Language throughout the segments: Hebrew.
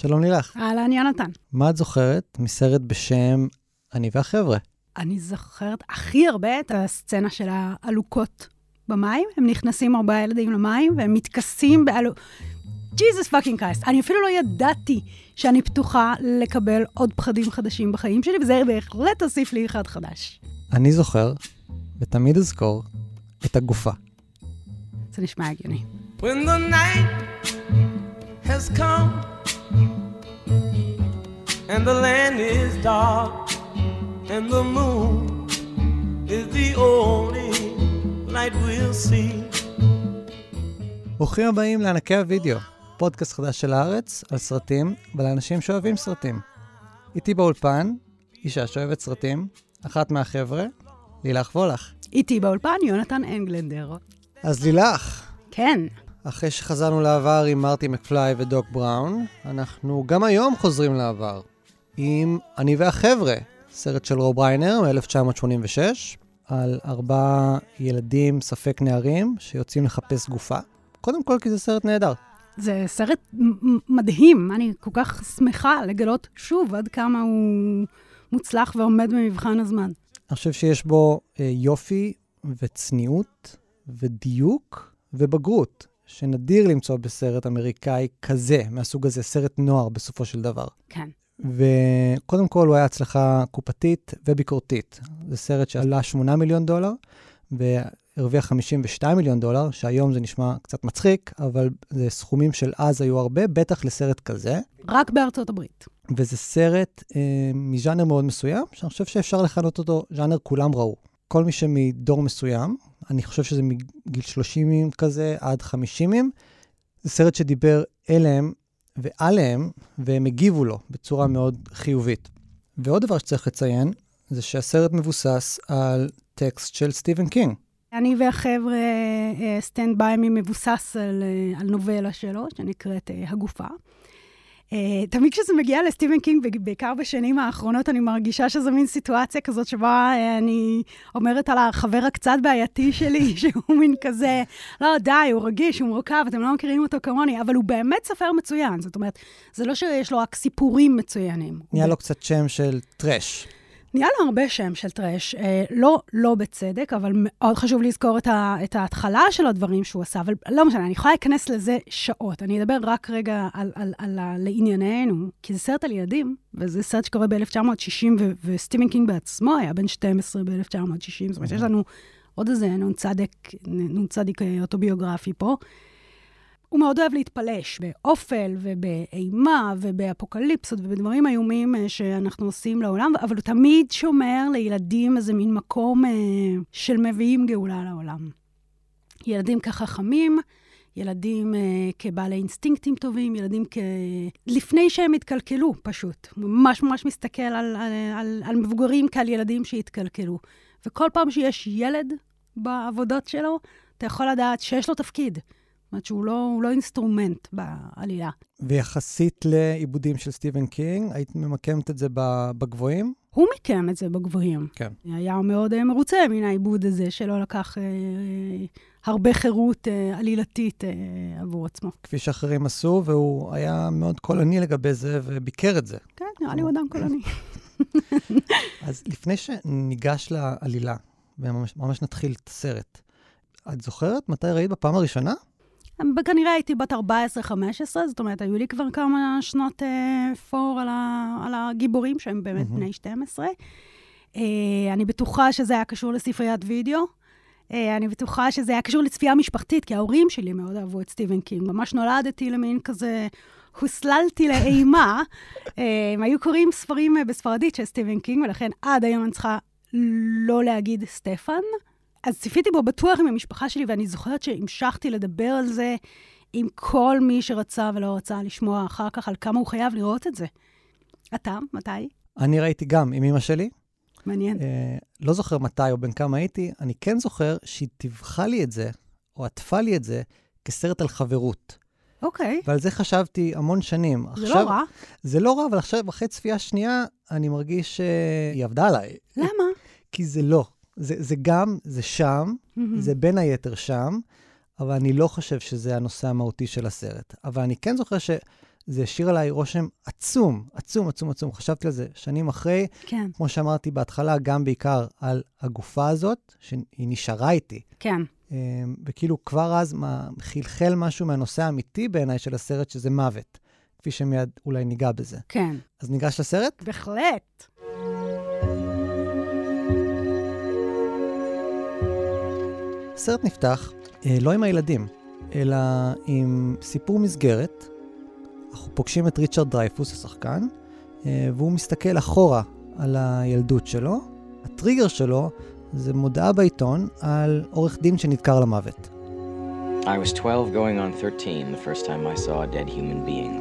שלום לילך. אהלן, יונתן. מה את זוכרת מסרט בשם אני והחבר'ה? אני זוכרת הכי הרבה את הסצנה של העלוקות במים. הם נכנסים ארבעה ילדים למים והם מתכסים בעלו... Jesus fucking Christ. אני אפילו לא ידעתי שאני פתוחה לקבל עוד פחדים חדשים בחיים שלי, וזה בהחלט הוסיף לי אחד חדש. אני זוכר, ותמיד אזכור, את הגופה. זה נשמע הגיוני. When the night has come and the land is dark and the moon is the only light we'll see. ברוכים הבאים לענקי הוידאו, פודקאסט חדש של הארץ על סרטים ולאנשים שאוהבים סרטים. איתי באולפן, אישה שאוהבת סרטים, אחת מהחבר'ה, לילך וולך. איתי באולפן יונתן אנגלנדר. אז לילך, כן, אחרי שחזרנו לעבר עם מרטי מקפליי ודוק בראון, אנחנו גם היום חוזרים לעבר עם אני והחבר'ה, סרט של רוב ריינר מ-1986, על ארבעה ילדים, ספק נערים, שיוצאים לחפש גופה. קודם כל כי זה סרט נהדר. זה סרט מדהים. אני כל כך שמחה לגלות שוב עד כמה הוא מוצלח ועומד במבחן הזמן. אני חושב שיש בו אה, יופי וצניעות ודיוק ובגרות, שנדיר למצוא בסרט אמריקאי כזה, מהסוג הזה, סרט נוער בסופו של דבר. כן. וקודם כל הוא היה הצלחה קופתית וביקורתית. זה סרט שעלה 8 מיליון דולר, והרוויח 52 מיליון דולר, שהיום זה נשמע קצת מצחיק, אבל זה סכומים של אז היו הרבה, בטח לסרט כזה. רק בארצות הברית. וזה סרט אה, מז'אנר מאוד מסוים, שאני חושב שאפשר לכנות אותו ז'אנר כולם ראו. כל מי שמדור מסוים, אני חושב שזה מגיל 30 כזה עד 50, זה סרט שדיבר אליהם ועליהם, והם הגיבו לו בצורה מאוד חיובית. ועוד דבר שצריך לציין, זה שהסרט מבוסס על טקסט של סטיבן קינג. אני והחבר'ה, Stand By Me מבוסס על, אה, על נובלה שלו, שנקראת אה, הגופה. אה, תמיד כשזה מגיע לסטיבן קינג, בעיקר בשנים האחרונות, אני מרגישה שזו מין סיטואציה כזאת שבה אני אומרת על החבר הקצת בעייתי שלי, שהוא מין כזה, לא, די, הוא רגיש, הוא מורכב, אתם לא מכירים אותו כמוני, אבל הוא באמת סופר מצוין. זאת אומרת, זה לא שיש לו רק סיפורים מצוינים. נהיה לו קצת שם של trash. נהיה לו הרבה שם של trash, אה, לא, לא בצדק, אבל מאוד חשוב לזכור את, ה, את ההתחלה של הדברים שהוא עשה, אבל לא משנה, אני יכולה להיכנס לזה שעות. אני אדבר רק רגע על, על, על, על לענייננו, כי זה סרט על ילדים, וזה סרט שקורה ב-1960, וסטיבן קינג בעצמו היה בן 12 ב-1960, זאת אומרת, יש לנו עוד איזה נ"צ אוטוביוגרפי פה. הוא מאוד אוהב להתפלש באופל ובאימה ובאפוקליפסות ובדברים איומים אה, שאנחנו עושים לעולם, אבל הוא תמיד שומר לילדים איזה מין מקום אה, של מביאים גאולה לעולם. ילדים כחכמים, ילדים אה, כבעלי אינסטינקטים טובים, ילדים כ... לפני שהם התקלקלו, פשוט. ממש ממש מסתכל על, על, על, על מבוגרים כעל ילדים שהתקלקלו. וכל פעם שיש ילד בעבודות שלו, אתה יכול לדעת שיש לו תפקיד. זאת אומרת שהוא לא, לא אינסטרומנט בעלילה. ויחסית לעיבודים של סטיבן קינג, היית ממקמת את זה בגבוהים? הוא מיקם את זה בגבוהים. כן. היה מאוד אה, מרוצה מן העיבוד הזה, שלא לקח אה, הרבה חירות אה, עלילתית uh, עבור עצמו. כפי שאחרים עשו, והוא היה מאוד קולני לגבי זה וביקר את זה. כן, נראה לי הוא אדם קולני. אז לפני שניגש לעלילה, וממש נתחיל את הסרט, את זוכרת מתי ראית בפעם הראשונה? כנראה הייתי בת 14-15, זאת אומרת, היו לי כבר כמה שנות אה, פער על, ה, על הגיבורים, שהם באמת mm-hmm. בני 12. אה, אני בטוחה שזה היה קשור לספריית וידאו. אה, אני בטוחה שזה היה קשור לצפייה משפחתית, כי ההורים שלי מאוד אהבו את סטיבן קינג. ממש נולדתי למין כזה, הוסללתי לאימה. אה, הם היו קוראים ספרים אה, בספרדית של סטיבן קינג, ולכן עד היום אני צריכה לא להגיד סטפן. אז צפיתי בו בטוח עם המשפחה שלי, ואני זוכרת שהמשכתי לדבר על זה עם כל מי שרצה ולא רצה לשמוע אחר כך על כמה הוא חייב לראות את זה. אתה, מתי? אני ראיתי גם עם אמא שלי. מעניין. אה, לא זוכר מתי או בין כמה הייתי, אני כן זוכר שהיא תיווכה לי את זה, או עטפה לי את זה, כסרט על חברות. אוקיי. ועל זה חשבתי המון שנים. זה עכשיו, לא רע. זה לא רע, אבל עכשיו, אחרי צפייה שנייה, אני מרגיש שהיא עבדה עליי. למה? כי זה לא. זה, זה גם, זה שם, mm-hmm. זה בין היתר שם, אבל אני לא חושב שזה הנושא המהותי של הסרט. אבל אני כן זוכר שזה זה השאיר עליי רושם עצום, עצום, עצום, עצום. חשבתי על זה שנים אחרי, כן, כמו שאמרתי בהתחלה, גם בעיקר על הגופה הזאת, שהיא נשארה איתי. כן. אה, וכאילו כבר אז מה, חלחל משהו מהנושא האמיתי בעיניי של הסרט, שזה מוות, כפי שמיד אולי ניגע בזה. כן, אז ניגש לסרט? בהחלט. הסרט נפתח אה, לא עם הילדים, אלא עם סיפור מסגרת. אנחנו פוגשים את ריצ'רד דרייפוס, השחקן, אה, והוא מסתכל אחורה על הילדות שלו. הטריגר שלו זה מודעה בעיתון על עורך דין שנדקר למוות. I was 12 going on 13 the first time I saw a dead human being.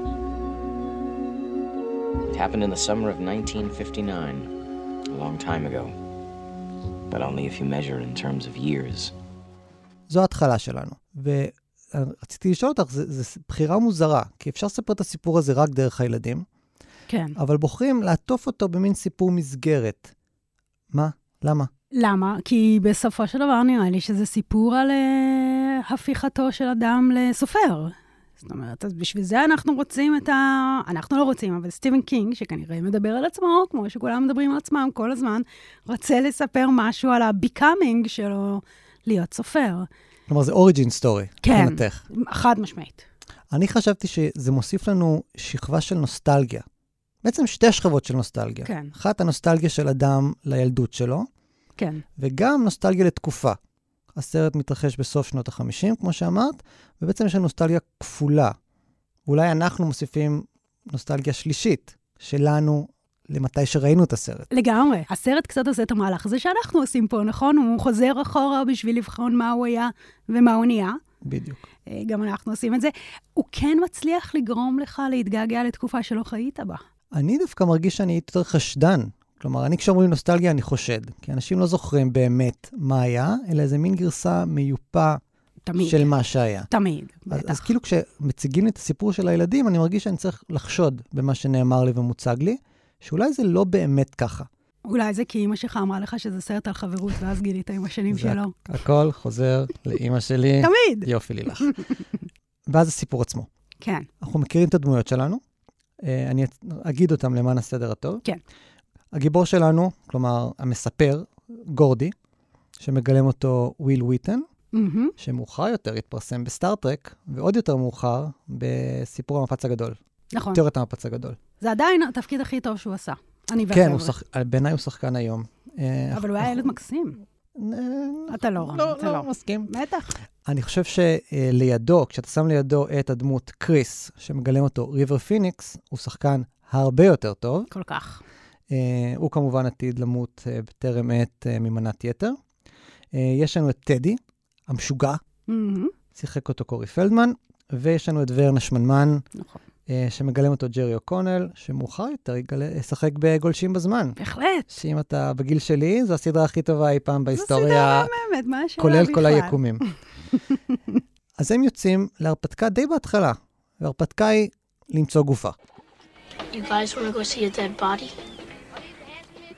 It happened in the summer of 1959, a long time ago. But only if you measure in terms of years. זו ההתחלה שלנו. ורציתי לשאול אותך, זו בחירה מוזרה, כי אפשר לספר את הסיפור הזה רק דרך הילדים, כן. אבל בוחרים לעטוף אותו במין סיפור מסגרת. מה? למה? למה? כי בסופו של דבר נראה לי שזה סיפור על uh, הפיכתו של אדם לסופר. זאת אומרת, אז בשביל זה אנחנו רוצים את ה... אנחנו לא רוצים, אבל סטיבן קינג, שכנראה מדבר על עצמו, כמו שכולם מדברים על עצמם כל הזמן, רוצה לספר משהו על ה-becoming שלו להיות סופר. כלומר, זה origin story, כן. מבחינתך. חד משמעית. אני חשבתי שזה מוסיף לנו שכבה של נוסטלגיה. בעצם שתי שכבות של נוסטלגיה. כן. אחת, הנוסטלגיה של אדם לילדות שלו, כן, וגם נוסטלגיה לתקופה. הסרט מתרחש בסוף שנות ה-50, כמו שאמרת, ובעצם יש לנו נוסטלגיה כפולה. אולי אנחנו מוסיפים נוסטלגיה שלישית שלנו למתי שראינו את הסרט. לגמרי. הסרט קצת עושה את המהלך הזה שאנחנו עושים פה, נכון? הוא חוזר אחורה בשביל לבחון מה הוא היה ומה הוא נהיה. בדיוק. אה, גם אנחנו עושים את זה. הוא כן מצליח לגרום לך להתגעגע לתקופה שלא חיית בה. אני דווקא מרגיש שאני יותר חשדן. כלומר, אני כשאומרים נוסטלגיה, אני חושד. כי אנשים לא זוכרים באמת מה היה, אלא איזה מין גרסה מיופה תמיד. של מה שהיה. תמיד, אז, בטח. אז כאילו כשמציגים לי את הסיפור של הילדים, אני מרגיש שאני צריך לחשוד במה שנאמר לי ומוצג לי, שאולי זה לא באמת ככה. אולי זה כי אימא שלך אמרה לך שזה סרט על חברות, ואז גילית עם השנים שלו. הכל חוזר לאימא שלי. תמיד. יופי לי לך. ואז הסיפור עצמו. כן, אנחנו מכירים את הדמויות שלנו, אה, אני אגיד אותם למען הסדר הטוב. כן. הגיבור שלנו, כלומר, המספר, גורדי, שמגלם אותו וויל וויטון, מהמם. שמאוחר יותר התפרסם בסטאר טרק, ועוד יותר מאוחר בסיפור המפץ הגדול, נכון. תיאוריית המפץ הגדול. זה עדיין התפקיד הכי טוב שהוא עשה. אני כן. שח... בעיניי הוא שחקן היום. אה, אבל הוא היה ילד מקסים. אה, אתה לא, רם, לא, אתה לא, לא. מסכים. בטח. אני חושב שלידו, כשאתה שם לידו את הדמות קריס, שמגלם אותו ריבר פיניקס, הוא שחקן הרבה יותר טוב. כל כך. אה, הוא כמובן עתיד למות אה, בטרם עת אה, ממנת יתר. אה, יש לנו את טדי, המשוגע, מהמם. שיחק אותו קורי פלדמן, ויש לנו את ורנה שמנמן, נכון. אה, שמגלם אותו ג'רי אוקונל, שמאוחר יותר ישחק בגולשים בזמן. בהחלט. שאם אתה בגיל שלי, זו הסדרה הכי טובה אי פעם זו בהיסטוריה, סדרה מהממת, מה השאלה כולל בכלל? כל היקומים. אז הם יוצאים להרפתקה די בהתחלה, וההרפתקה היא למצוא גופה.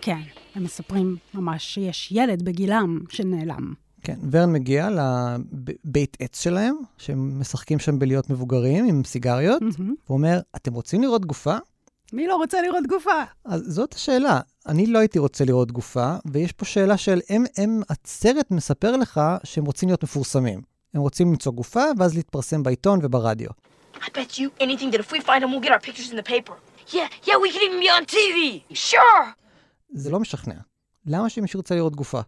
כן, הם מספרים ממש שיש ילד בגילם שנעלם. כן, ורן מגיע לבית עץ שלהם, שהם משחקים שם בלהיות מבוגרים עם סיגריות, מהמם. הוא אומר, אתם רוצים לראות גופה? מי לא רוצה לראות גופה? אז זאת השאלה. אני לא הייתי רוצה לראות גופה, ויש פה שאלה של, הם, הם, הסרט מספר לך שהם רוצים להיות מפורסמים. הם רוצים למצוא גופה, ואז להתפרסם בעיתון וברדיו. I bet you anything that if we find him, we'll get our pictures in the paper. Yeah, yeah, we can even be on TV. Sure. זה לא משכנע. למה שמישהו ירצה לראות גופה?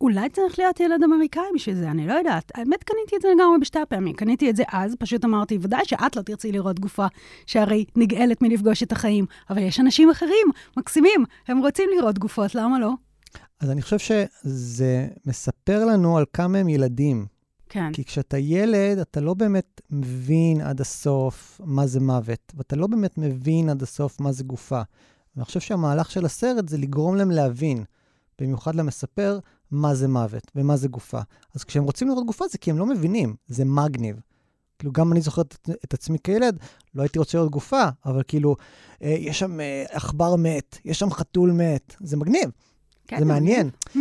אולי צריך להיות ילד אמריקאי בשביל זה, אני לא יודעת. האמת, קניתי את זה לגמרי בשתי הפעמים. קניתי את זה אז, פשוט אמרתי, ודאי שאת לא תרצי לראות גופה, שהרי נגאלת מלפגוש את החיים. אבל יש אנשים אחרים, מקסימים, הם רוצים לראות גופות, למה לא? אז אני חושב שזה מספר לנו על כמה הם ילדים. כן, כי כשאתה ילד, אתה לא באמת מבין עד הסוף מה זה מוות, ואתה לא באמת מבין עד הסוף מה זה גופה. ואני חושב שהמהלך של הסרט זה לגרום להם להבין, במיוחד למספר, מה זה מוות ומה זה גופה. אז כשהם רוצים לראות גופה זה כי הם לא מבינים, זה מגניב. כאילו, גם אני זוכר את, את עצמי כילד, לא הייתי רוצה לראות גופה, אבל כאילו, אה, יש שם אה, עכבר מת, יש שם חתול מת, זה מגניב, כן, זה מעניין. Hmm.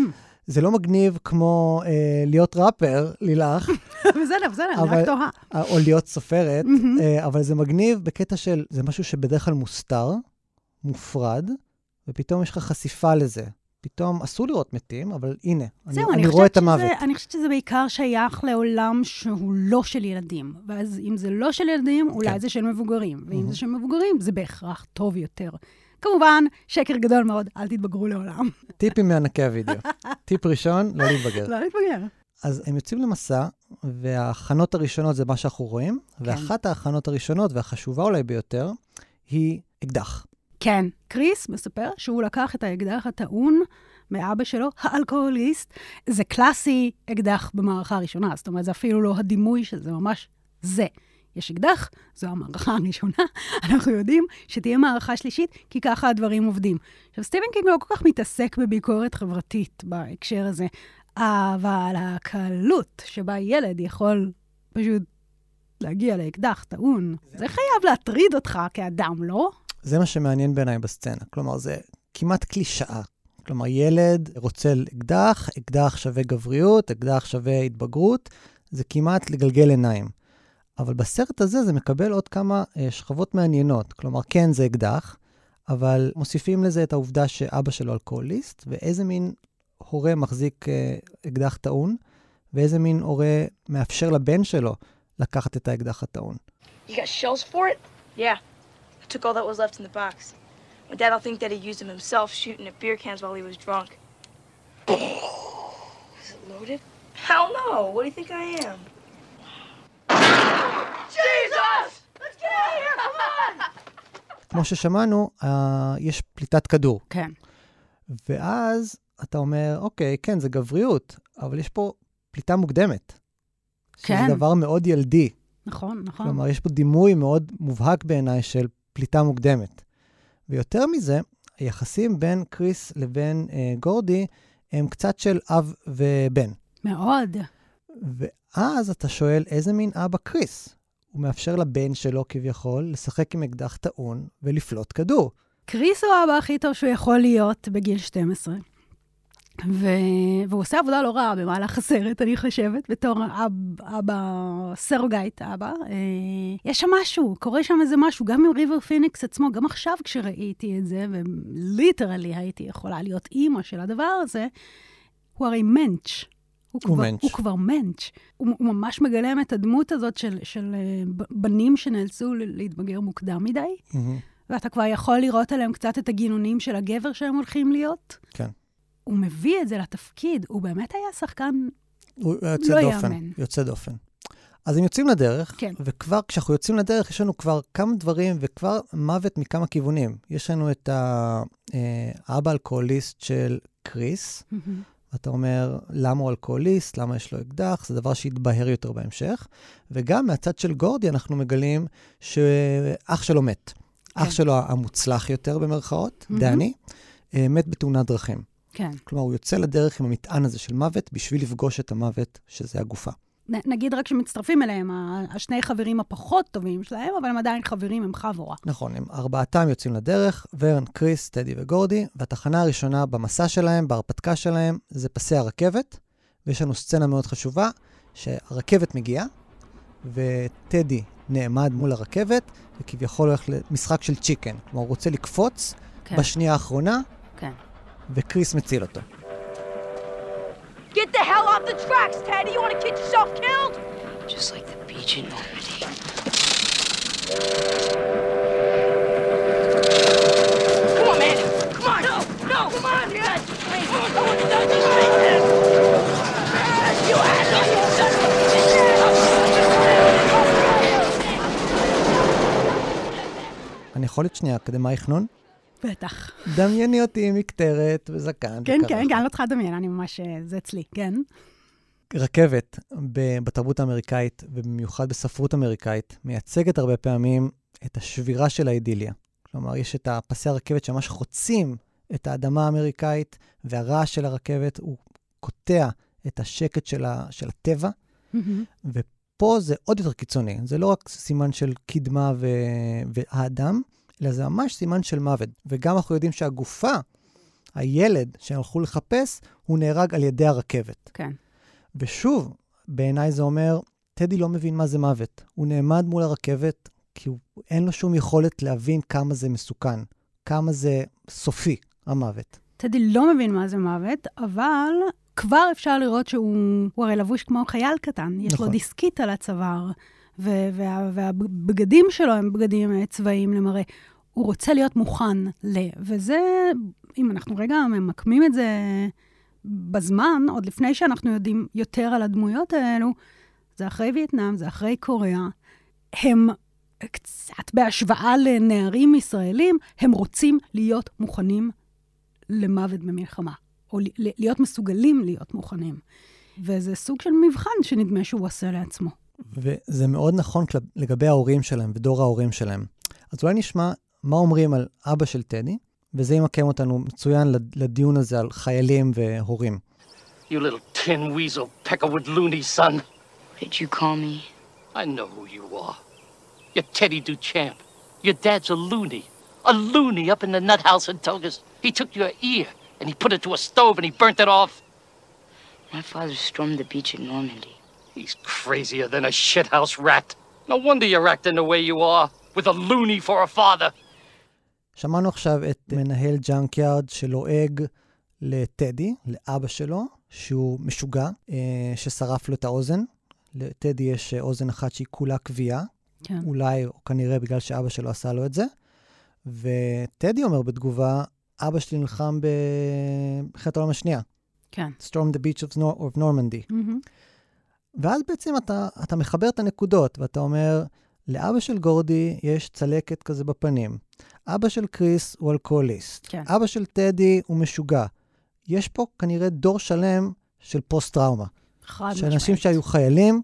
זה לא מגניב כמו אה, להיות ראפר, לילך, בסדר, בסדר, אני רק תוהה. אה, או להיות סופרת, מהמם. אה, אבל זה מגניב בקטע של, זה משהו שבדרך כלל מוסתר, מופרד, ופתאום יש לך חשיפה לזה. פתאום אסור לראות מתים, אבל הנה, אני, זהו, אני אני רואה את המוות. שזה, אני חושבת שזה בעיקר שייך לעולם שהוא לא של ילדים. ואז אם זה לא של ילדים, אולי כן. זה של מבוגרים. ואם מהמם. זה של מבוגרים, זה בהכרח טוב יותר. כמובן, שקר גדול מאוד, אל תתבגרו לעולם. טיפים מענקי הוידאו. טיפ ראשון, לא להתבגר. לא להתבגר. אז הם יוצאים למסע, וההכנות הראשונות זה מה שאנחנו רואים, כן. ואחת ההכנות הראשונות, והחשובה אולי ביותר, היא אקדח. כן, קריס מספר שהוא לקח את האקדח הטעון מאבא שלו, האלכוהוליסט. זה קלאסי אקדח במערכה הראשונה, זאת אומרת, זה אפילו לא הדימוי של זה, ממש זה. יש אקדח, זו המערכה הראשונה, אנחנו יודעים שתהיה מערכה שלישית, כי ככה הדברים עובדים. עכשיו, סטיבן קינג לא כל כך מתעסק בביקורת חברתית בהקשר הזה, אבל הקלות שבה ילד יכול פשוט להגיע לאקדח טעון, זה חייב להטריד אותך כאדם, לא? זה מה שמעניין בעיניי בסצנה. כלומר, זה כמעט קלישאה. כלומר, ילד רוצה אקדח, אקדח שווה גבריות, אקדח שווה התבגרות, זה כמעט לגלגל עיניים. אבל בסרט הזה זה מקבל עוד כמה אה, שכבות מעניינות. כלומר, כן, זה אקדח, אבל מוסיפים לזה את העובדה שאבא שלו אלכוהוליסט, ואיזה מין הורה מחזיק אה, אקדח טעון, ואיזה מין הורה מאפשר לבן שלו לקחת את האקדח הטעון. You got shells for it? Yeah. I took all that was left in the box. My dad'll think that he used them himself shooting at beer cans while he was drunk. Is it loaded? Hell no! What do you think I am? Jesus! Let's get out of here! Come on! כמו ששמענו, אה, יש פליטת כדור. כן. ואז אתה אומר, אוקיי, כן, זה גבריות, אבל יש פה פליטה מוקדמת. כן. שזה דבר מאוד ילדי. נכון, נכון. כלומר, יש פה דימוי מאוד מובהק בעיניי של פליטה מוקדמת. ויותר מזה, היחסים בין קריס לבין אה, גורדי הם קצת של אב ובן. מאוד. ואז אתה שואל, איזה מין אבא קריס? הוא מאפשר לבן שלו כביכול לשחק עם אקדח טעון ולפלוט כדור. קריס הוא האבא הכי טוב שהוא יכול להיות בגיל 12. ו... והוא עושה עבודה לא רעה במהלך הסרט, אני חושבת, בתור אב, אבא, surrogate אבא. אה, יש שם משהו, קורה שם איזה משהו, גם עם ריבר פיניקס עצמו, גם עכשיו כשראיתי את זה, ו literally הייתי יכולה להיות אימא של הדבר הזה, הוא הרי מענטש. הוא, הוא כבר, מענטש. הוא כבר מענטש. הוא, הוא ממש מגלם את הדמות הזאת של, של אה, בנים שנאלצו להתבגר מוקדם מדי. מהמם. ואתה כבר יכול לראות עליהם קצת את הגינונים של הגבר שהם הולכים להיות. כן. הוא מביא את זה לתפקיד, הוא באמת היה שחקן... הוא יוצא לא דופן. יאמן. יוצא דופן. אז הם יוצאים לדרך, כן. וכבר כשאנחנו יוצאים לדרך, יש לנו כבר כמה דברים, וכבר מוות מכמה כיוונים. יש לנו את אה, האבא אלכוהוליסט של קריס, אתה אומר, למה הוא אלכוהוליסט, למה יש לו אקדח, זה דבר שיתבהר יותר בהמשך. וגם מהצד של גורדי אנחנו מגלים שאח שלו מת. כן. אח שלו המוצלח יותר, במרכאות, מהמם. דני, אה, מת בתאונת דרכים. כן. כלומר, הוא יוצא לדרך עם המטען הזה של מוות בשביל לפגוש את המוות, שזה הגופה. נ- נגיד רק שמצטרפים אליהם, השני חברים הפחות טובים שלהם, אבל הם עדיין חברים, הם חבורה. נכון, הם ארבעתם יוצאים לדרך, ורן, קריס, טדי וגורדי, והתחנה הראשונה במסע שלהם, בהרפתקה שלהם, זה פסי הרכבת, ויש לנו סצנה מאוד חשובה, שהרכבת מגיעה, וטדי נעמד מול הרכבת, וכביכול הולך למשחק של צ'יקן. כלומר, הוא רוצה לקפוץ כן, בשנייה האחרונה, כן. וקריס מציל אותו. Get the hell off the tracks, Teddy! You want to get yourself killed? Just like the beach in Normandy. Come on, man! Come on! No! No! Come on, yes! Come on, someone does this right then! You asshole! You son of a אני יכול להיות שנייה אקדמאי חנון? בטח. דמייני אותי עם מקטרת וזקן כן, וקרחת. כן, גם לא צריכה לדמיין, אני ממש... אה, זה אצלי, כן. רכבת בתרבות האמריקאית, ובמיוחד בספרות אמריקאית, מייצגת הרבה פעמים את השבירה של האידיליה. כלומר, יש את הפסי הרכבת שממש חוצים את האדמה האמריקאית, והרעש של הרכבת הוא קוטע את השקט של, ה- של הטבע, מהמם. ופה זה עוד יותר קיצוני. זה לא רק סימן של קדמה ו... והאדם, אלא זה ממש סימן של מוות. וגם אנחנו יודעים שהגופה הילד שהם הלכו לחפש, הוא נהרג על ידי הרכבת. כן. ושוב, בעיניי זה אומר, טדי לא מבין מה זה מוות. הוא נעמד מול הרכבת, כי הוא, אין לו שום יכולת להבין כמה זה מסוכן, כמה זה סופי, המוות. טדי לא מבין מה זה מוות, אבל כבר אפשר לראות שהוא הוא הרי לבוש כמו חייל קטן. יש נכון. לו דיסקית על הצוואר, וה- והבגדים שלו הם בגדים אה, צבאיים למראה. הוא רוצה להיות מוכן ל... וזה, אם אנחנו רגע ממקמים את זה בזמן, עוד לפני שאנחנו יודעים יותר על הדמויות האלו, זה אחרי וייטנאם, זה אחרי קוריאה. הם קצת בהשוואה לנערים ישראלים, הם רוצים להיות מוכנים למוות במלחמה, או להיות מסוגלים להיות מוכנים. וזה סוג של מבחן שנדמה שהוא עושה לעצמו. וזה מאוד נכון כל- לגבי ההורים שלהם ודור ההורים שלהם. אז אולי נשמע מה אומרים על אבא של טדי, וזה ימקם אותנו מצוין לד- לדיון הזה על חיילים והורים. You little tin weasel peckerwood loony son. What did you call me? I know who you are. You're Teddy Duchamp. Your dad's a loony. A loony up in the nut house in Togus. He took your ear and he put it to a stove and he burnt it off. My father stormed the beach at Normandy. He's crazier than a shithouse rat. No wonder you're acting the way you are, with a loony for a father. שמענו עכשיו את מנהל junkyard שלועג לטדי, לאבא שלו, שהוא משוגע, אה, ששרף לו את האוזן. לטדי יש אה, אוזן אחת שהיא כולה כווייה, כן. אולי או כנראה בגלל שאבא שלו עשה לו את זה. וטדי אומר בתגובה, אבא שלי נלחם במלחמת העולם השנייה, כן. Storm the Beach of, Nor- of Normandy. מהמם. ואז בעצם אתה, אתה מחבר את הנקודות, ואתה אומר, לאבא של גורדי יש צלקת כזה בפנים. אבא של קריס הוא אלכוהוליסט. כן. אבא של טדי הוא משוגע. יש פה כנראה דור שלם של פוסט-טראומה. חד של אנשים משמעית. שהיו חיילים,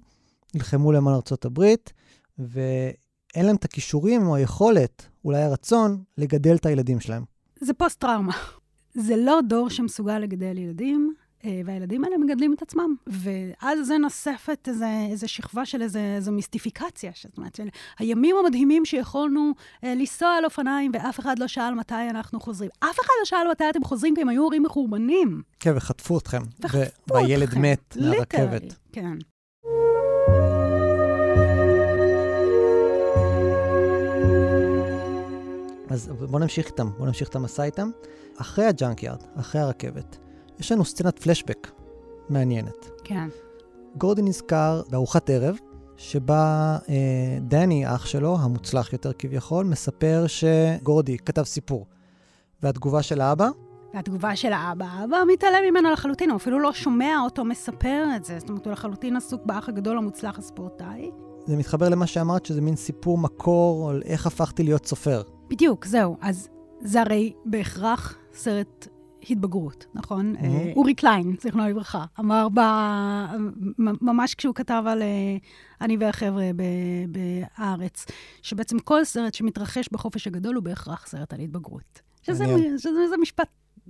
נלחמו למען ארצות הברית, ואין להם את הכישורים או היכולת, אולי הרצון, לגדל את הילדים שלהם. זה פוסט-טראומה. זה לא דור שמסוגל לגדל ילדים, והילדים האלה מגדלים את עצמם. ואז זה נוספת איזה, איזה שכבה של איזה, איזו מיסטיפיקציה. זאת אומרת, של הימים המדהימים שיכולנו אה, לנסוע על אופניים, ואף אחד לא שאל מתי אנחנו חוזרים. אף אחד לא שאל מתי אתם חוזרים, כי הם היו הורים מחורבנים. כן, וחטפו אתכם. וחטפו ו- והילד אתכם. מת מהרכבת. כן. אז בואו נמשיך איתם, בואו נמשיך את המסע איתם. אחרי הג'אנקיארד, אחרי הרכבת, יש לנו סצנת פלשבק מעניינת. כן. גורדי נזכר בארוחת ערב, שבה אה, דני, האח שלו, המוצלח יותר כביכול, מספר שגורדי כתב סיפור. והתגובה של האבא, והתגובה של האבא, האבא מתעלם ממנו לחלוטין, הוא אפילו לא שומע אותו מספר את זה. זאת אומרת, הוא לחלוטין עסוק באח הגדול המוצלח הספורטאי. זה מתחבר למה שאמרת, שזה מין סיפור מקור על איך הפכתי להיות סופר. בדיוק, זהו. אז זה הרי בהכרח סרט התבגרות, נכון? Mhm. אה, אורי קליין, זיכרונו לברכה, אמר ב... ממש כשהוא כתב על אה, אני והחבר'ה ב- בהארץ, שבעצם כל סרט שמתרחש בחופש הגדול הוא בהכרח סרט על התבגרות. שזה, שזה משפט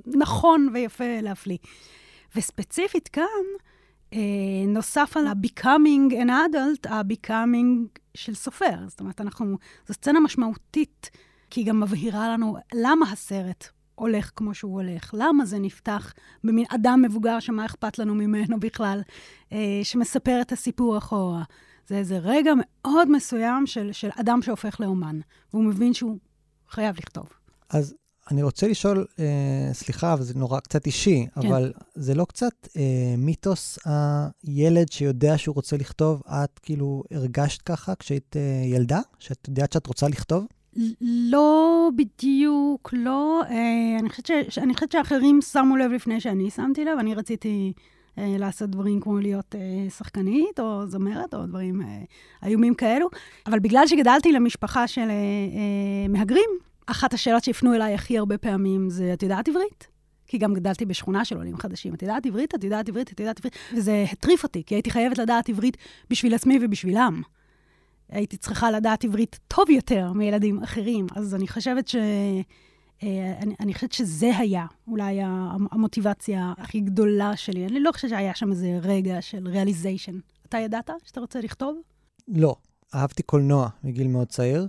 נכון ויפה להפליא. וספציפית כאן, אה, נוסף על ה-becoming an adult, ה-becoming של סופר. זאת אומרת, אנחנו, זו סצנה משמעותית, כי היא גם מבהירה לנו למה הסרט הולך כמו שהוא הולך, למה זה נפתח במין אדם מבוגר שמה אכפת לנו ממנו בכלל, אה, שמספר את הסיפור אחורה. זה איזה רגע מאוד מסוים של, של אדם שהופך לאומן, והוא מבין שהוא חייב לכתוב. אז אני רוצה לשאול, אה, סליחה, אבל זה נורא קצת אישי, כן. אבל זה לא קצת אה, מיתוס הילד שיודע שהוא רוצה לכתוב? את כאילו הרגשת ככה כשהיית אה, ילדה? שאת יודעת שאת רוצה לכתוב? לא בדיוק, לא. אה, אני, חושבת ש, אני חושבת שאחרים שמו לב לפני שאני שמתי לב, אני רציתי אה, לעשות דברים כמו להיות אה, שחקנית או זמרת או דברים אה, איומים כאלו, אבל בגלל שגדלתי למשפחה של אה, אה, מהגרים, אחת השאלות שהפנו אליי הכי הרבה פעמים זה, את יודעת עברית? כי גם גדלתי בשכונה של עולים חדשים. את יודעת עברית? את יודעת עברית? את יודעת עברית? וזה הטריף אותי, כי הייתי חייבת לדעת עברית בשביל עצמי ובשבילם. הייתי צריכה לדעת עברית טוב יותר מילדים אחרים. אז אני חושבת ש... אה, אני, אני חושבת שזה היה אולי המוטיבציה הכי גדולה שלי. אני לא חושבת שהיה שם איזה רגע של realization. אתה ידעת שאתה רוצה לכתוב? לא. אהבתי קולנוע מגיל מאוד צעיר,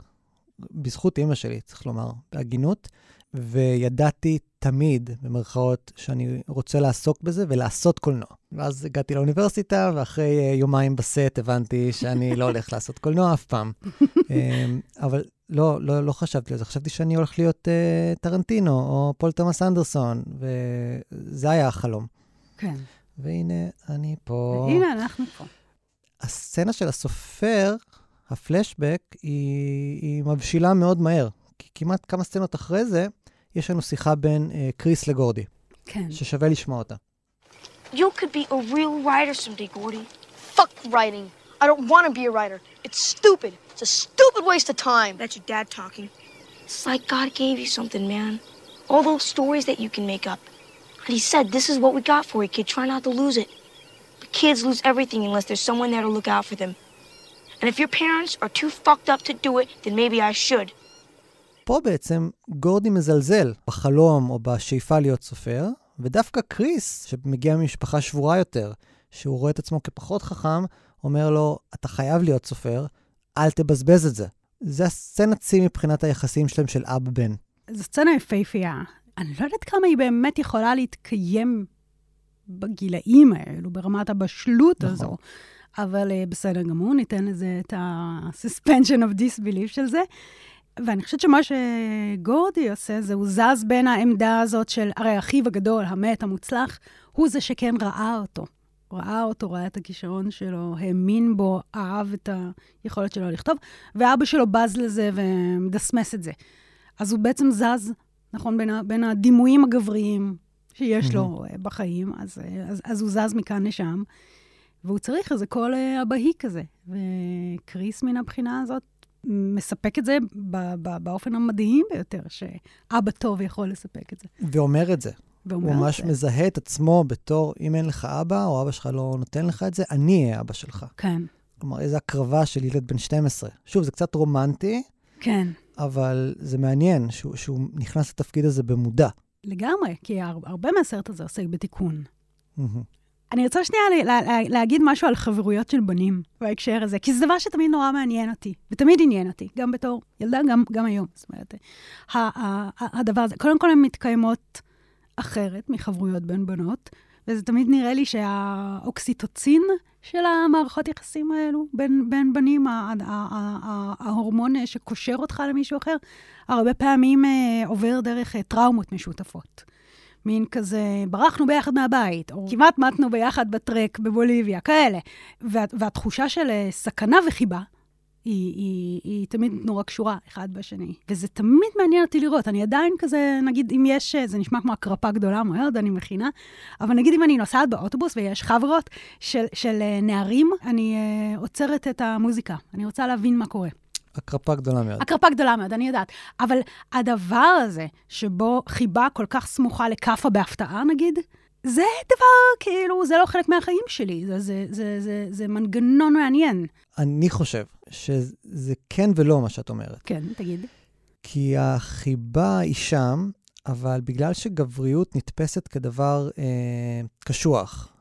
בזכות אימא שלי, צריך לומר, בהגינות, וידעתי תמיד, במרכאות, שאני רוצה לעסוק בזה ולעשות קולנוע. ואז הגעתי לאוניברסיטה, ואחרי אה, יומיים בסט הבנתי שאני לא הולך לעשות קולנוע אף פעם. אמ, אבל לא, לא, לא חשבתי על זה, חשבתי שאני הולך להיות uh, טרנטינו או פול תומאס אנדרסון, וזה היה החלום. כן. והנה, אני פה. הנה, אנחנו פה. הסצנה של הסופר, הפלשבק, היא, היא מבשילה מאוד מהר. כי כמעט כמה סצנות אחרי זה, יש לנו שיחה בין uh, קריס לגורדי, כן. ששווה לשמוע אותה. You could be a real writer someday, Gordy. Fuck writing. I don't want to be a writer. It's stupid. It's a stupid waste of time. That's your dad talking. It's like God gave you something, man. All those stories that you can make up. And he said, this is what we got for you, kid. Try not to lose it. But kids lose everything unless there's someone there to look out for them. And if your parents are too fucked up to do it, then maybe I should. פה בעצם גורדי מזלזל בחלום או בשאיפה להיות סופר, ודווקא קריס, שמגיע ממשפחה שבורה יותר, שהוא רואה את עצמו כפחות חכם, אומר לו, אתה חייב להיות סופר, אל תבזבז את זה. זה הסצנת שיא מבחינת היחסים שלהם של אב-בן. זו סצנה יפהפייה. אני לא יודעת כמה היא באמת יכולה להתקיים בגילאים האלו, ברמת הבשלות נכון. הזו. אבל uh, בסדר גמור, ניתן לזה את ה-suspension of disbelief של זה. ואני חושבת שמה שגורדי עושה זה, הוא זז בין העמדה הזאת של, הרי אחיו הגדול, המת, המוצלח, הוא זה שכן ראה אותו. ראה אותו, ראה את הכישרון שלו, האמין בו, אהב את היכולת שלו לכתוב, ואבא שלו בז לזה ומדסמס את זה. אז הוא בעצם זז, נכון, בין, ה, בין הדימויים הגבריים שיש לו אה, בחיים, אז, אז, אז הוא זז מכאן לשם, והוא צריך איזה קול אה, אבהי כזה. וקריס מן הבחינה הזאת מספק את זה באופן המדהים ביותר, שאבא טוב יכול לספק את זה. ואומר את זה. ואומר הוא ממש זה. מזהה את עצמו בתור, אם אין לך אבא, או אבא שלך לא נותן לך את זה, אני אהיה אבא שלך. כן, כלומר, איזו הקרבה של ילד בן 12. שוב, זה קצת רומנטי, כן. אבל זה מעניין שהוא, שהוא נכנס לתפקיד הזה במודע. לגמרי, כי הר- הרבה מהסרט הזה עוסק בתיקון. מהמם. אני רוצה שנייה ל- ל- ל- להגיד משהו על חברויות של בנים בהקשר הזה, כי זה דבר שתמיד נורא מעניין אותי, ותמיד עניין אותי, גם בתור ילדה, גם, גם היום. זאת אומרת, הדבר הזה, קודם כל הן מתקיימות אחרת מחברויות בין בנות, וזה תמיד נראה לי שהאוקסיטוצין של המערכות יחסים האלו בין, בין בנים, ההורמון אה, שקושר אותך למישהו אחר, הרבה פעמים אה, עובר דרך אה, טראומות משותפות. מין כזה, ברחנו ביחד מהבית, או כמעט מתנו ביחד בטרק בבוליביה, כאלה. וה, והתחושה של אה, סכנה וחיבה, היא, היא, היא תמיד נורא קשורה אחד בשני. וזה תמיד מעניין אותי לראות. אני עדיין כזה, נגיד, אם יש, אה, זה נשמע כמו הקרפה גדולה מאוד, אני מכינה, אבל נגיד אם אני נוסעת באוטובוס ויש חברות של, של אה, נערים, אני עוצרת את המוזיקה. אני רוצה להבין מה קורה. הקרפה גדולה מאוד. הקרפה גדולה מאוד, אני יודעת. אבל הדבר הזה, שבו חיבה כל כך סמוכה לכאפה בהפתעה, נגיד, זה דבר, כאילו, זה לא חלק מהחיים שלי. זה, זה, זה, זה, זה מנגנון מעניין. אני חושב שזה כן ולא מה שאת אומרת. כן, תגיד. כי החיבה היא שם, אבל בגלל שגבריות נתפסת כדבר אה, קשוח,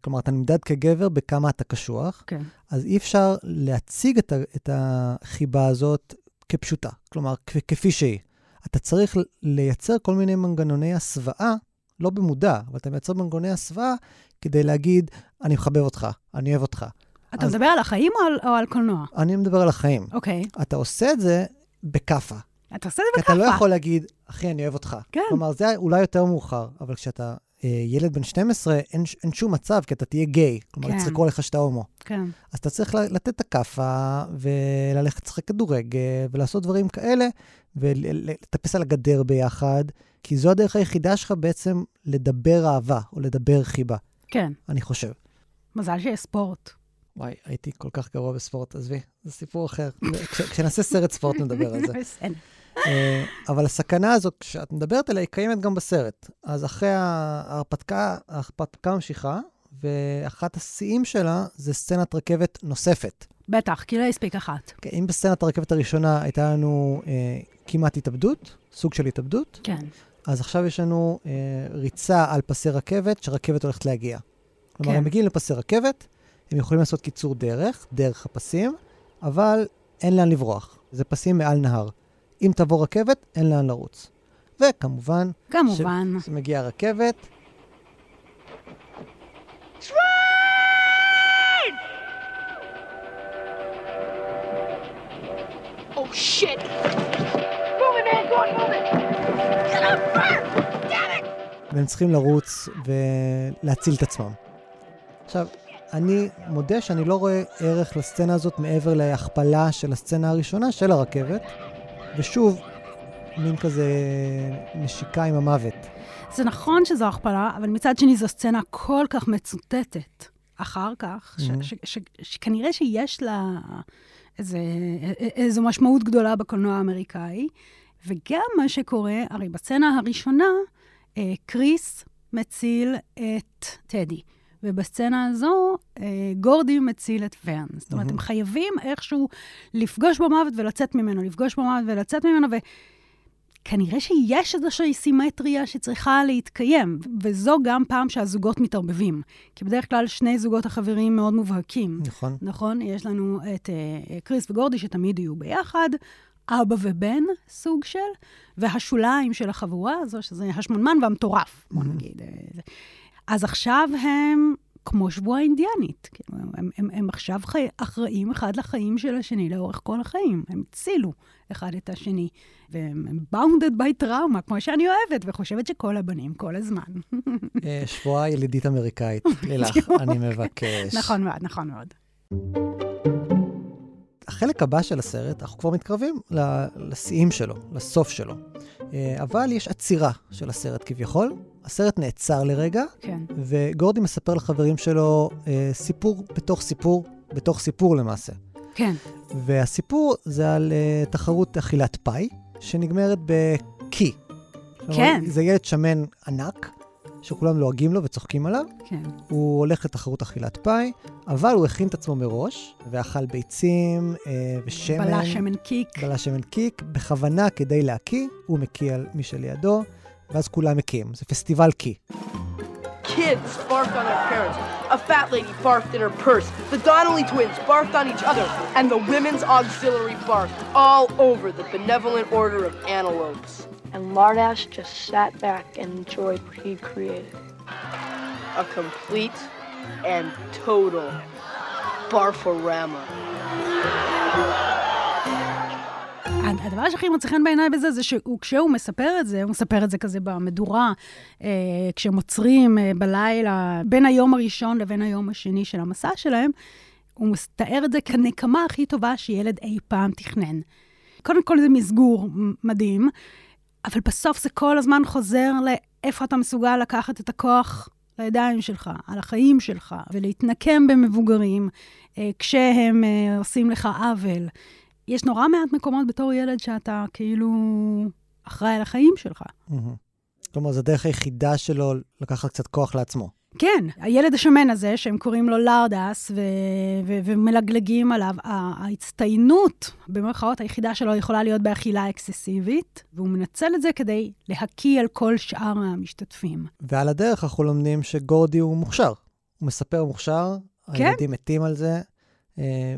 כלומר, אתה נמדד כגבר בכמה אתה קשוח, כן. אז אי אפשר להציג את, ה, את החיבה הזאת כפשוטה, כלומר, כ, כפי שהיא. אתה צריך לייצר כל מיני מנגנוני הסוואה, לא במודע, אבל אתה מייצר מנגנוני הסוואה כדי להגיד, אני מחבב אותך, אני אוהב אותך. אתה אז- מדבר על החיים או על, או על קולנוע? אני מדבר על החיים. אוקיי. אתה עושה את זה בכאפה. אתה עושה את כי זה אתה בכאפה. לא יכול להגיד, אחי, אני אוהב אותך. כן. כלומר, זה אולי יותר מאוחר, אבל כשאתה אה, ילד בן 12, אין, אין שום מצב, כי אתה תהיה גיי. כלומר, כן. צריך לקרוא לך שאתה הומו. כן. אז אתה צריך לתת את הכאפה, וללכת לשחק כדורגל, ולעשות דברים כאלה, ולטפס על הגדר ביחד, כי זו הדרך היחידה שלך בעצם לדבר אהבה, או לדבר חיבה, כן. אני חושב. מזל שיש ספורט. וואי, הייתי כל כך גרוע בספורט, עזבי, זה סיפור אחר. כש- כשנעשה סרט ספורט נדבר על זה. אה, אבל הסכנה הזאת, כשאת מדברת עליה, היא קיימת גם בסרט. אז אחרי ההרפתקה, ההרפתקה ממשיכה, ואחת השיאים שלה זה סצנת רכבת נוספת. בטח, כי לא הספיק אחת. כן, אם בסצנת הרכבת הראשונה הייתה לנו אה, כמעט התאבדות, סוג של התאבדות, כן. אז עכשיו יש לנו אה, ריצה על פסי רכבת, שרכבת הולכת להגיע. כלומר, כן. הם מגיעים לפסי רכבת, הם יכולים לעשות קיצור דרך, דרך הפסים, אבל אין לאן לברוח. זה פסים מעל נהר. אם תבוא רכבת, אין לאן לרוץ. וכמובן, כמובן. כשמגיעה רכבת, Oh shit! Move it, man! Go on, move it! Get up first! Damn it! והם צריכים לרוץ ולהציל את עצמם. עכשיו, אני מודה שאני לא רואה ערך לסצנה הזאת מעבר להכפלה של הסצנה הראשונה של הרכבת, ושוב, מין כזה נשיקה עם המוות. זה נכון שזו הכפלה, אבל מצד שני זו סצנה כל כך מצוטטת אחר כך, שכנראה שיש לה איזה, איזו משמעות גדולה בקולנוע האמריקאי. וגם מה שקורה, הרי בסצנה הראשונה, אה, קריס מציל את טדי. ובסצנה הזו, אה, גורדי מציל את ורן. זאת אומרת, Mhm. הם חייבים איכשהו לפגוש במוות ולצאת ממנו, לפגוש במוות ולצאת ממנו, וכנראה שיש איזושהי סימטריה שצריכה להתקיים, וזו גם פעם שהזוגות מתערבבים. כי בדרך כלל שני זוגות החברים מאוד מובהקים. נכון. נכון? יש לנו את uh, קריס וגורדי שתמיד יהיו ביחד, אבא ובן, סוג של, והשוליים של החבורה הזו, שזה השמנמן והמטורף, בוא נגיד. זה. אז עכשיו הם כמו שבוע אינדיאנית. כאילו, הם, הם, הם עכשיו חי, אחראים אחד לחיים של השני לאורך כל החיים. הם הצילו אחד את השני. והם הם bounded by trauma, כמו שאני אוהבת, וחושבת שכל הבנים, כל הזמן. אה, שבועה ילידית אמריקאית. לילך. אני מבקש. נכון מאוד, נכון מאוד. החלק הבא של הסרט, אנחנו כבר מתקרבים לשיאים שלו, לסוף שלו. אה, אבל יש עצירה של הסרט כביכול. הסרט נעצר לרגע, כן. וגורדי מספר לחברים שלו אה, סיפור בתוך סיפור, בתוך סיפור למעשה. כן. והסיפור זה על אה, תחרות אכילת פאי, שנגמרת בקי. כן. זה ילד שמן ענק, שכולם לועגים לו וצוחקים עליו. כן. הוא הולך לתחרות אכילת פאי, אבל הוא הכין את עצמו מראש, ואכל ביצים אה, ושמן. בלה שמן קיק. בלה שמן קיק, בכוונה כדי להקיא, הוא מקיא על מי שלידו, ואז כולם מקיאים. זה פסטיבל קי. Kids barfed on their parents. A fat lady barfed in her purse. The Donnelly twins barfed on each other. And the women's auxiliary barfed all over the benevolent order of antelopes. And Lardass just sat back and enjoyed what he created. A complete and total barforama. הדבר שהכי מוצא חן בעיניי בזה, זה שכשהוא מספר את זה, הוא מספר את זה כזה במדורה, אה, כשהם עוצרים אה, בלילה, בין היום הראשון לבין היום השני של המסע שלהם, הוא מתאר את זה כנקמה הכי טובה שילד אי פעם תכנן. קודם כל זה מסגור מדהים, אבל בסוף זה כל הזמן חוזר לאיפה אתה מסוגל לקחת את הכוח לידיים שלך, על החיים שלך, ולהתנקם במבוגרים אה, כשהם אה, עושים לך עוול. יש נורא מעט מקומות בתור ילד שאתה כאילו אחראי על החיים שלך. מהמם. כלומר, זו הדרך היחידה שלו לקחת קצת כוח לעצמו. כן, הילד השמן הזה, שהם קוראים לו לרדס, ו- ו- ומלגלגים עליו, ההצטיינות, במרכאות, היחידה שלו יכולה להיות באכילה אקססיבית, והוא מנצל את זה כדי להקיא על כל שאר המשתתפים. ועל הדרך אנחנו לומדים שגורדי הוא מוכשר. הוא מספר מוכשר, כן. הילדים מתים על זה,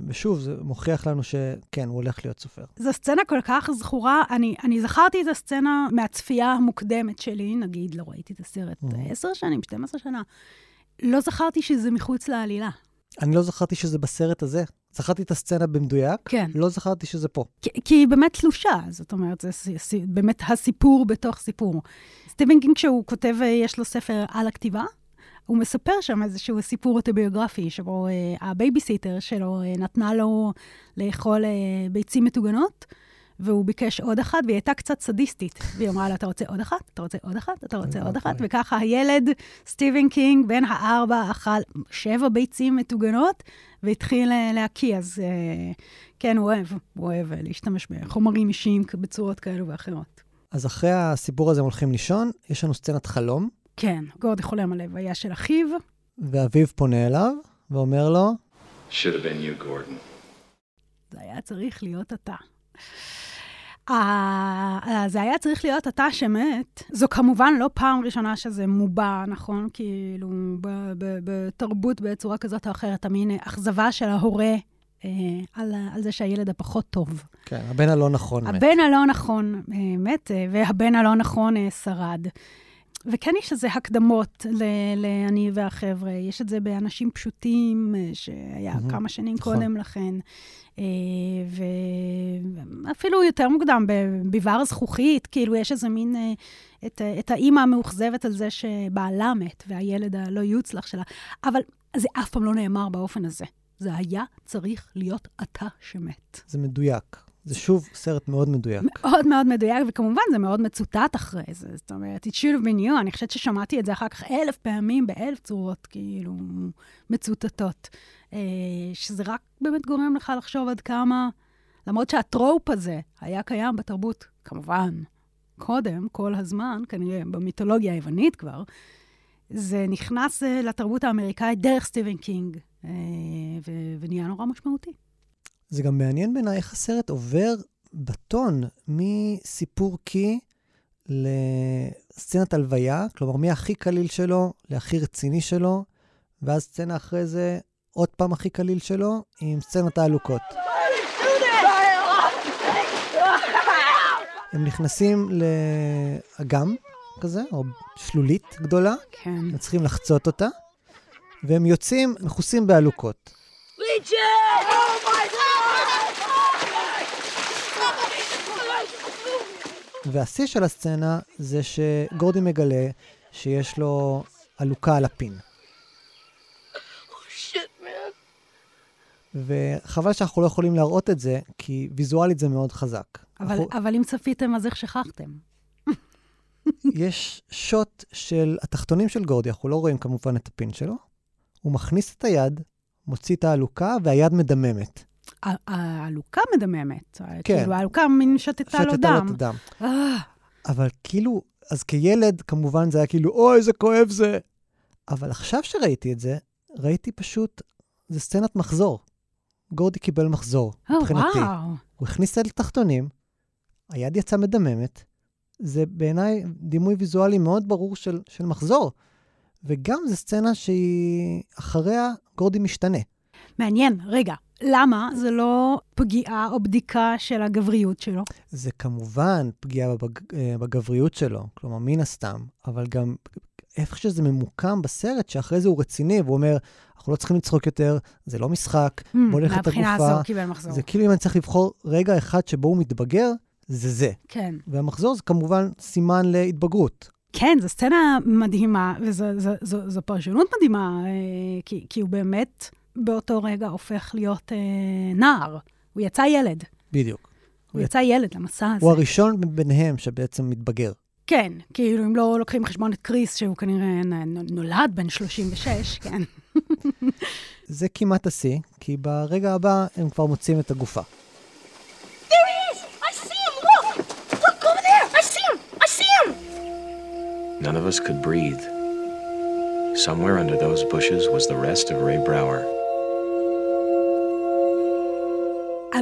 ושוב, זה מוכיח לנו שכן, הוא הולך להיות סופר. זו סצנה כל כך זכורה, אני, אני זכרתי את הסצנה מהצפייה המוקדמת שלי, נגיד, לא ראיתי את הסרט עשר שנים, 12 שנה. לא זכרתי שזה מחוץ לעלילה. אני לא זכרתי שזה בסרט הזה. זכרתי את הסצנה במדויק, כן. לא זכרתי שזה פה. כי, כי היא באמת תלושה, זאת אומרת, זה ס, ס, באמת הסיפור בתוך סיפור. סטיבן קינג, כשהוא כותב, אה, יש לו ספר על הכתיבה, הוא מספר שם איזשהו סיפור אוטוביוגרפי, שבו אה, הבייביסיטר שלו אה, נתנה לו לאכול אה, ביצים מטוגנות, והוא ביקש עוד אחת, והיא הייתה קצת סדיסטית. והיא אמרה לו, אתה רוצה עוד אחת? אתה רוצה עוד אחת? אתה רוצה עוד אחת? וככה הילד, סטיבן קינג, בן הארבע, אכל שבע ביצים מטוגנות, והתחיל אה, להקיא. אז אה, כן, הוא אוהב, הוא אוהב אה, להשתמש בחומרים אישיים בצורות כאלו ואחרות. אז אחרי הסיפור הזה הם הולכים לישון, יש לנו סצנת חלום, כן, גורדי חולם על הלוויה של אחיו. ואביו פונה אליו ואומר לו, Should have been you, Gordon. זה היה צריך להיות אתה. אה, זה היה צריך להיות אתה שמת. זו כמובן לא פעם ראשונה שזה מובע, נכון? כאילו, בתרבות בצורה כזאת או אחרת, המין אכזבה של ההורה אה, על, על זה שהילד הפחות טוב. כן, הבן הלא נכון מת. הבן הלא נכון אה, מת, אה, והבן הלא נכון אה, שרד. וכן יש איזה הקדמות לאני והחבר'ה, יש את זה באנשים פשוטים, אה, שהיה מהמם, כמה שנים נכון. קודם לכן, אה, ואפילו יותר מוקדם, בביבר הזכוכית, כאילו יש איזה מין, אה, את, את האימא המאוכזבת על זה שבעלה מת, והילד הלא יוצלח שלה, אבל זה אף פעם לא נאמר באופן הזה. זה היה צריך להיות אתה שמת. זה מדויק. זה שוב סרט מאוד מדויק. מאוד מאוד מדויק, וכמובן זה מאוד מצוטט אחרי זה. זאת אומרת, it should have been you, אני חושבת ששמעתי את זה אחר כך אלף פעמים, באלף צורות, כאילו, מצוטטות. אה, שזה רק באמת גורם לך לחשוב עד כמה, למרות שהטרופ הזה היה קיים בתרבות, כמובן, קודם, כל הזמן, כנראה במיתולוגיה היוונית כבר, זה נכנס אה, לתרבות האמריקאית דרך סטיבן קינג, אה, ונהיה נורא משמעותי. זה גם מעניין בעיניי איך הסרט עובר בטון מסיפור קי לסצנת הלוויה, כלומר מהכי קליל שלו להכי רציני שלו, ואז סצנה אחרי זה עוד פעם הכי קליל שלו עם סצנת העלוקות. הם נכנסים לאגם כזה, או שלולית גדולה, כן. הם צריכים לחצות אותה, והם יוצאים מכוסים בעלוקות. Legion! Oh my והשיא של הסצנה זה שגורדי מגלה שיש לו עלוקה על הפין. וחבל שאנחנו לא יכולים להראות את זה, כי ויזואלית זה מאוד חזק. אבל, אנחנו- אבל אם צפיתם, אז איך שכחתם? יש שוט של התחתונים של גורדי, אנחנו לא רואים כמובן את הפין שלו. הוא מכניס את היד, מוציא את העלוקה, והיד מדממת. העלוקה מדממת. כן. כאילו, העלוקה מין שתתה לו שתתה לו דם. את הדם. אה, אבל כאילו, אז כילד, כמובן זה היה כאילו, אוי, איזה כואב זה. אבל עכשיו שראיתי את זה, ראיתי פשוט, זה סצנת מחזור. גורדי קיבל מחזור, או, מבחינתי. וואו. הוא הכניס את התחתונים, היד יצאה מדממת. זה בעיניי דימוי ויזואלי מאוד ברור של, של מחזור. וגם זו סצנה שהיא, אחריה גורדי משתנה. מעניין, רגע, למה זה לא פגיעה או בדיקה של הגבריות שלו? זה כמובן פגיעה בג, אה, בגבריות שלו, כלומר, מן הסתם, אבל גם איפה שזה ממוקם בסרט, שאחרי זה הוא רציני, והוא אומר, אנחנו לא צריכים לצחוק יותר, זה לא משחק, Hmm, בוא נלך את מהבחינה הגופה. הזו הוא קיבל מחזור. זה כאילו אם אני צריך לבחור רגע אחד שבו הוא מתבגר, זה זה. כן. והמחזור זה כמובן סימן להתבגרות. כן, זו סצנה מדהימה, וזו זו, זו, זו פרשנות מדהימה, אה, כי, כי הוא באמת באותו רגע הופך להיות אה, נער. הוא יצא ילד. בדיוק. הוא יצא ילד למסע הזה. הוא הראשון ביניהם שבעצם מתבגר. כן, כאילו, אם לא לוקחים בחשבון את קריס, שהוא כנראה נולד בן 36, כן. זה כמעט השיא, כי ברגע הבא הם כבר מוצאים את הגופה. None of us could breathe. Somewhere under those bushes was the rest of Ray Brower.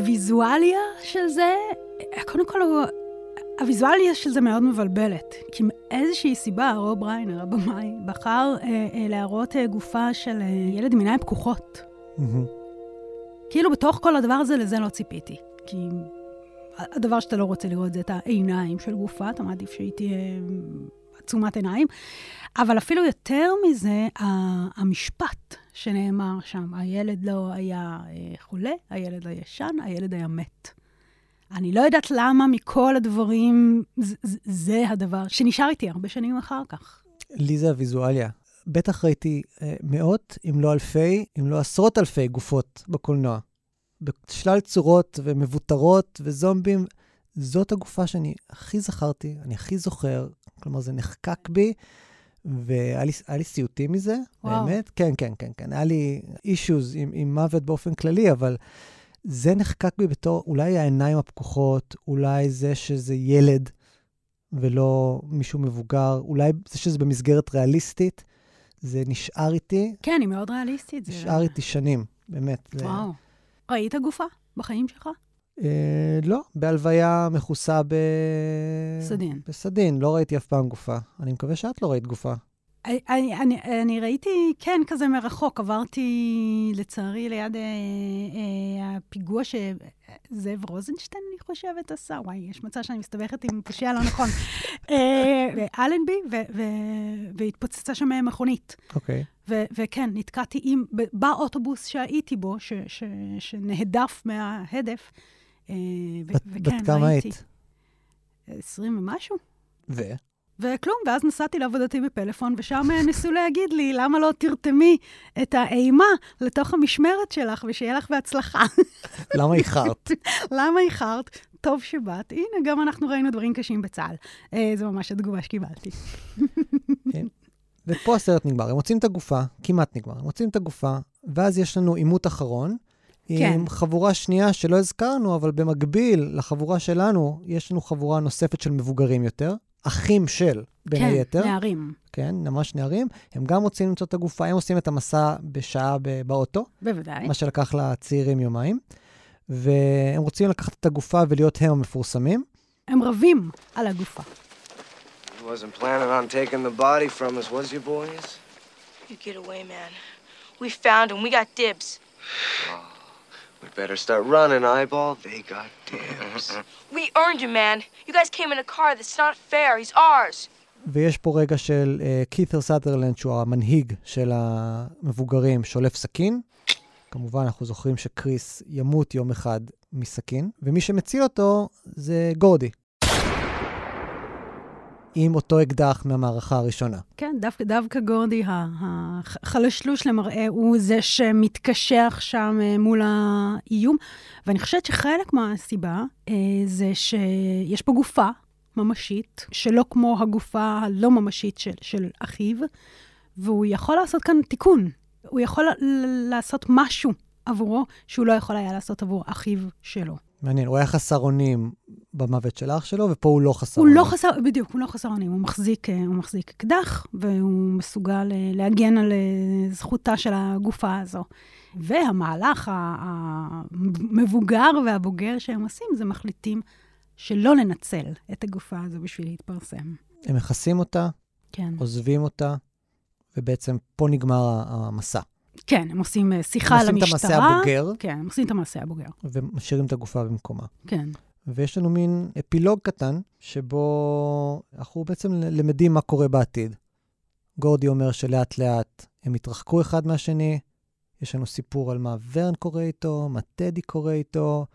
הוויזואליה של זה, קודם כל, הוויזואליה של זה מאוד מבלבלת. כי מאיזושהי סיבה, רוב ריינר, הבמאי, בחר אה, אה, להראות אה, גופה של אה, ילד עם עיניים פקוחות. מהמם. כאילו, בתוך כל הדבר הזה, לזה לא ציפיתי. כי הדבר שאתה לא רוצה לראות זה את העיניים של גופה, אתה מעדיף שהיא תהיה עצומת עיניים. אבל אפילו יותר מזה, המשפט שנאמר שם, הילד לא היה אה, חולה, הילד לא ישן, הילד היה מת. אני לא יודעת למה מכל הדברים, זה, זה, זה הדבר שנשאר איתי הרבה שנים אחר כך. לי זה הוויזואליה. בטח ראיתי אה, מאות, אם לא אלפי, אם לא עשרות אלפי גופות בקולנוע. בשלל צורות ומבוטרות וזומבים. זאת הגופה שאני הכי זכרתי, אני הכי זוכר. כלומר, זה נחקק בי, והיה לי, לי סיוטים מזה, וואו. באמת. כן, כן, כן, כן. היה לי אישוז עם, עם מוות באופן כללי, אבל זה נחקק בי בתור אולי העיניים הפקוחות, אולי זה שזה ילד ולא מישהו מבוגר, אולי זה שזה במסגרת ריאליסטית, זה נשאר איתי, כן, היא מאוד ריאליסטית. זה- נשאר איתי שנים, באמת. זה- וואו. ראית גופה בחיים שלך? אה, לא, בהלוויה מכוסה ב... סדין. בסדין, לא ראיתי אף פעם גופה. אני מקווה שאת לא ראית גופה. אני, אני, אני ראיתי, כן, כזה מרחוק. עברתי, לצערי, ליד אה, אה, הפיגוע שזאב רוזנשטיין, אני חושבת, עשה. וואי, יש מצב שאני מסתבכת עם פושע לא נכון. אה, באלנבי, והתפוצצה שם מכונית. אוקיי. וכן, נתקעתי עם, באוטובוס שהייתי בו, ש, ש, שנהדף מההדף. אה, בת כמה היית? 20 ומשהו. ו? וכלום, ואז נסעתי לעבודתי בפלאפון, ושם ניסו להגיד לי, למה לא תרתמי את האימה לתוך המשמרת שלך, ושיהיה לך בהצלחה. למה איחרת? למה איחרת? טוב שבאת. הנה, גם אנחנו ראינו דברים קשים בצה"ל. אה, זו ממש התגובה שקיבלתי. כן. ופה הסרט נגמר. הם מוצאים את הגופה, כמעט נגמר. הם מוצאים את הגופה, ואז יש לנו עימות אחרון. כן. עם חבורה שנייה שלא הזכרנו, אבל במקביל לחבורה שלנו, יש לנו חבורה נוספת של מבוגרים יותר, אחים של, בין כן, היתר. כן, נערים. כן, ממש נערים. הם גם רוצים למצוא את הגופה, הם עושים את המסע בשעה באוטו. בוודאי. מה שלקח לצעירים יומיים. והם רוצים לקחת את הגופה ולהיות הם המפורסמים. הם רבים על הגופה. He wasn't planning on taking the body from us, was you, boys? You get away, man. We found him. We got dibs. Oh, we better start running, eyeball. They got dibs. we earned him, man. You guys came in a car that's not fair. He's ours. ויש פה רגע של קיפר uh, סאת'רלנד, שהוא המנהיג של המבוגרים, שולף סכין. כמובן, אנחנו זוכרים שקריס ימות יום אחד מסכין, ומי שמציל אותו זה גורדי, עם אותו אקדח מהמערכה הראשונה. כן, דווקא, דווקא גורדי, החלשלוש למראה, הוא זה שמתקשח שם אה, מול האיום. ואני חושבת שחלק מהסיבה אה, זה שיש פה גופה ממשית, שלא כמו הגופה הלא ממשית של, של אחיו, והוא יכול לעשות כאן תיקון. הוא יכול לעשות משהו עבורו שהוא לא יכול היה לעשות עבור אחיו שלו. מעניין, הוא היה חסר אונים במוות של אח שלו, ופה הוא לא חסר הוא אונים. הוא לא חסר, בדיוק, הוא לא חסר אונים. הוא מחזיק, הוא מחזיק אקדח, והוא מסוגל אה, להגן על אה, זכותה של הגופה הזו. והמהלך המבוגר והבוגר שהם עושים, זה מחליטים שלא לנצל את הגופה הזו בשביל להתפרסם. הם מכסים אותה, כן. עוזבים אותה, ובעצם פה נגמר המסע. כן, הם עושים אה, שיחה למשטרה. הם עושים את המעשה הבוגר. כן, הם עושים את המעשה הבוגר. ומשאירים את הגופה במקומה. כן. ויש לנו מין אפילוג קטן, שבו אנחנו בעצם למדים מה קורה בעתיד. גורדי אומר שלאט לאט הם התרחקו אחד מהשני, יש לנו סיפור על מה ורן קורה איתו, מה טדי קורה איתו,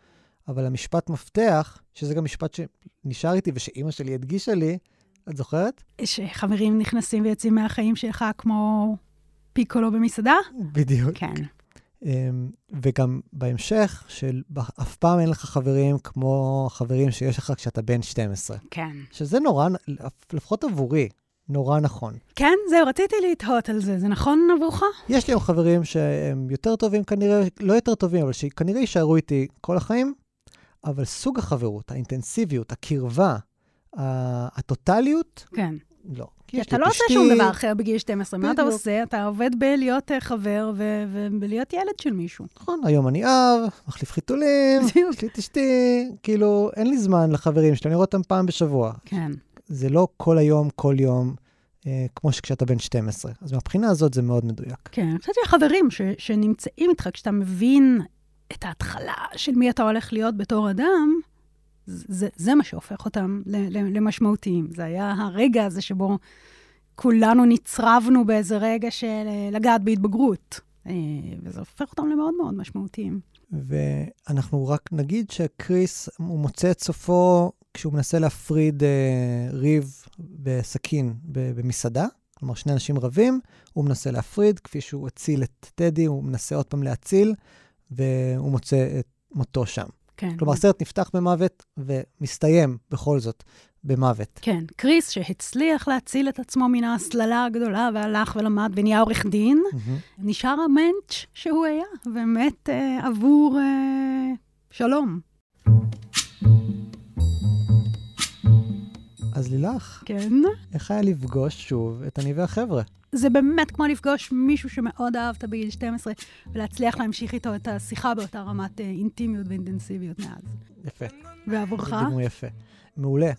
אבל המשפט מפתח, שזה גם משפט שנשאר איתי ושאימא שלי הדגישה לי, את זוכרת? שחברים נכנסים ויוצאים מהחיים שלך כמו פיקולו במסעדה? בדיוק. כן. Um, וגם בהמשך, של אף פעם אין לך חברים כמו החברים שיש לך כשאתה בן 12. כן. שזה נורא, לפחות עבורי, נורא נכון. כן, זהו, רציתי לתהות על זה. זה נכון עבורך? יש לי היום חברים שהם יותר טובים כנראה, לא יותר טובים, אבל שכנראה יישארו איתי כל החיים, אבל סוג החברות, האינטנסיביות, הקרבה, הטוטליות, כן. לא. כי אתה לא עושה שום דבר אחר בגיל 12. מה אתה עושה? אתה עובד בלהיות אה, חבר ובלהיות ילד של מישהו. נכון, היום אני אב, מחליף חיתולים, יש לי את אשתי, כאילו, אין לי זמן לחברים שלי, אני רואה אותם פעם בשבוע. כן. זה לא כל היום, כל יום, אה, כמו שכשאתה בן 12. אז מהבחינה הזאת זה מאוד מדויק. כן, אני חושבת שהחברים שנמצאים איתך, כשאתה מבין את ההתחלה של מי אתה הולך להיות בתור אדם, זה, זה מה שהופך אותם למשמעותיים. זה היה הרגע הזה שבו כולנו נצרבנו באיזה רגע של אה, לגעת בהתבגרות, אה, וזה הופך אותם למאוד מאוד משמעותיים. ואנחנו רק נגיד שקריס, הוא מוצא את סופו כשהוא מנסה להפריד אה, ריב בסכין במסעדה. כלומר, שני אנשים רבים, הוא מנסה להפריד, כפי שהוא הציל את טדי, הוא מנסה עוד פעם להציל, והוא מוצא את מותו שם. כן. כלומר, הסרט נפתח במוות ומסתיים בכל זאת במוות. כן, קריס, שהצליח להציל את עצמו מן ההסללה הגדולה והלך ולמד ונהיה עורך דין, mm-hmm. נשאר המנץ' שהוא היה, ומת אה, עבור אה, שלום. אז לילך, כן? איך היה לפגוש שוב את אני והחבר'ה? זה באמת כמו לפגוש מישהו שמאוד אהבת בגיל 12, ולהצליח להמשיך איתו את השיחה באותה רמת אה, אינטימיות ואינטנסיביות מאז. יפה. ועבורך? זה דימוי יפה. מעולה.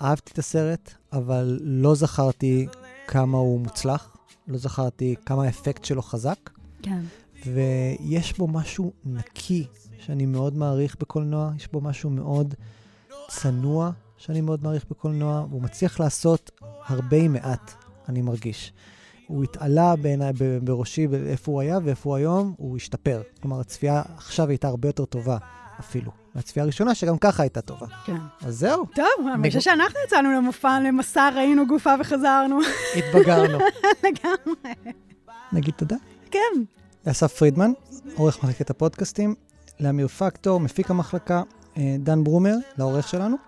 אהבתי את הסרט, אבל לא זכרתי כמה הוא מוצלח, לא זכרתי כמה האפקט שלו חזק, כן. ויש בו משהו נקי שאני מאוד מעריך בקולנוע, יש בו משהו מאוד צנוע שאני מאוד מעריך בקולנוע, והוא מצליח לעשות הרבה עם מעט, אני מרגיש. הוא התעלה בעיניי, בראשי, איפה הוא היה ואיפה הוא היום, הוא השתפר. כלומר, הצפייה עכשיו הייתה הרבה יותר טובה אפילו. מהצפייה הראשונה, שגם ככה הייתה טובה. כן. אז זהו, טוב, אני חושבת שאנחנו יצאנו למופע, למסע, ראינו גופה וחזרנו. התבגרנו. לגמרי. נגיד תודה. כן. לאסף פרידמן, עורך מחלקת הפודקאסטים, לאמיר פקטור, מפיק המחלקה, אה, דן ברומר, לעורך שלנו.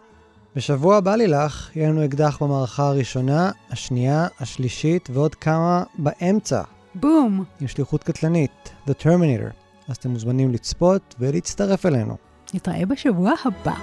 בשבוע הבא לילך, יהיה לנו אקדח במערכה הראשונה, השנייה, השלישית ועוד כמה באמצע, בום. עם שליחות קטלנית, The Terminator. אז אתם מוזמנים לצפות ולהצטרף אלינו. נתראה בשבוע הבא.